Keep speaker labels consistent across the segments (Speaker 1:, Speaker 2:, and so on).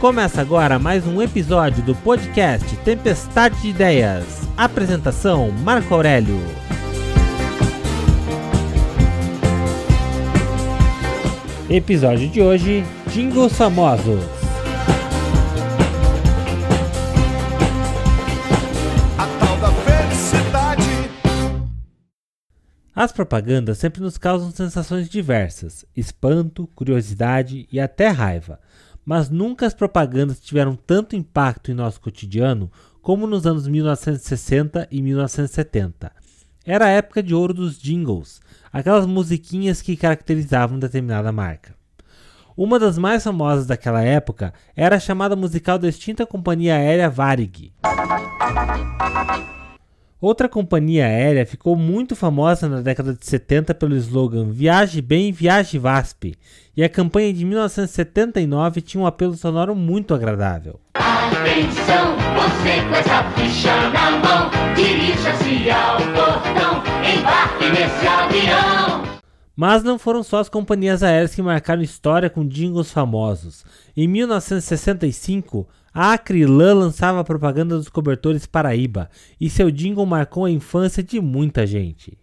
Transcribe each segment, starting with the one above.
Speaker 1: Começa agora mais um episódio do podcast Tempestade de Ideias. Apresentação: Marco Aurélio. Episódio de hoje: Jingles famosos.
Speaker 2: a tal da felicidade.
Speaker 1: As propagandas sempre nos causam sensações diversas: espanto, curiosidade e até raiva. Mas nunca as propagandas tiveram tanto impacto em nosso cotidiano como nos anos 1960 e 1970. Era a época de ouro dos jingles, aquelas musiquinhas que caracterizavam determinada marca. Uma das mais famosas daquela época era a chamada musical da extinta companhia aérea Varig. Outra companhia aérea ficou muito famosa na década de 70 pelo slogan Viaje Bem, Viaje VASP, e a campanha de 1979 tinha um apelo sonoro muito agradável.
Speaker 3: Atenção, você com essa ficha na mão, dirija-se
Speaker 1: Mas não foram só as companhias aéreas que marcaram história com jingles famosos. Em 1965, a Acrilan lançava a propaganda dos cobertores Paraíba, e seu jingle marcou a infância de muita gente.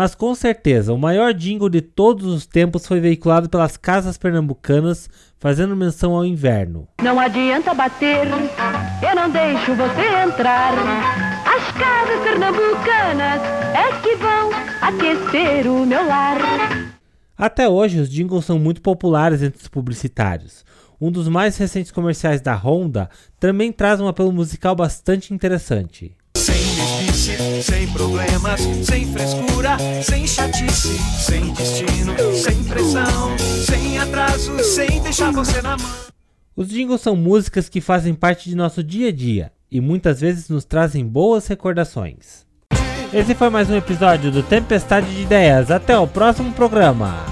Speaker 1: Mas com certeza, o maior jingle de todos os tempos foi veiculado pelas casas pernambucanas, fazendo menção ao inverno.
Speaker 4: Não adianta bater, eu não deixo você entrar. As casas pernambucanas é que vão aquecer o meu lar.
Speaker 1: Até hoje, os jingles são muito populares entre os publicitários. Um dos mais recentes comerciais da Honda também traz um apelo musical bastante interessante.
Speaker 2: Sem problemas, sem frescura, sem chatice, sem destino, sem pressão, sem atraso, sem deixar você na mão.
Speaker 1: Os jingles são músicas que fazem parte de nosso dia a dia e muitas vezes nos trazem boas recordações. Esse foi mais um episódio do Tempestade de Ideias. Até o próximo programa.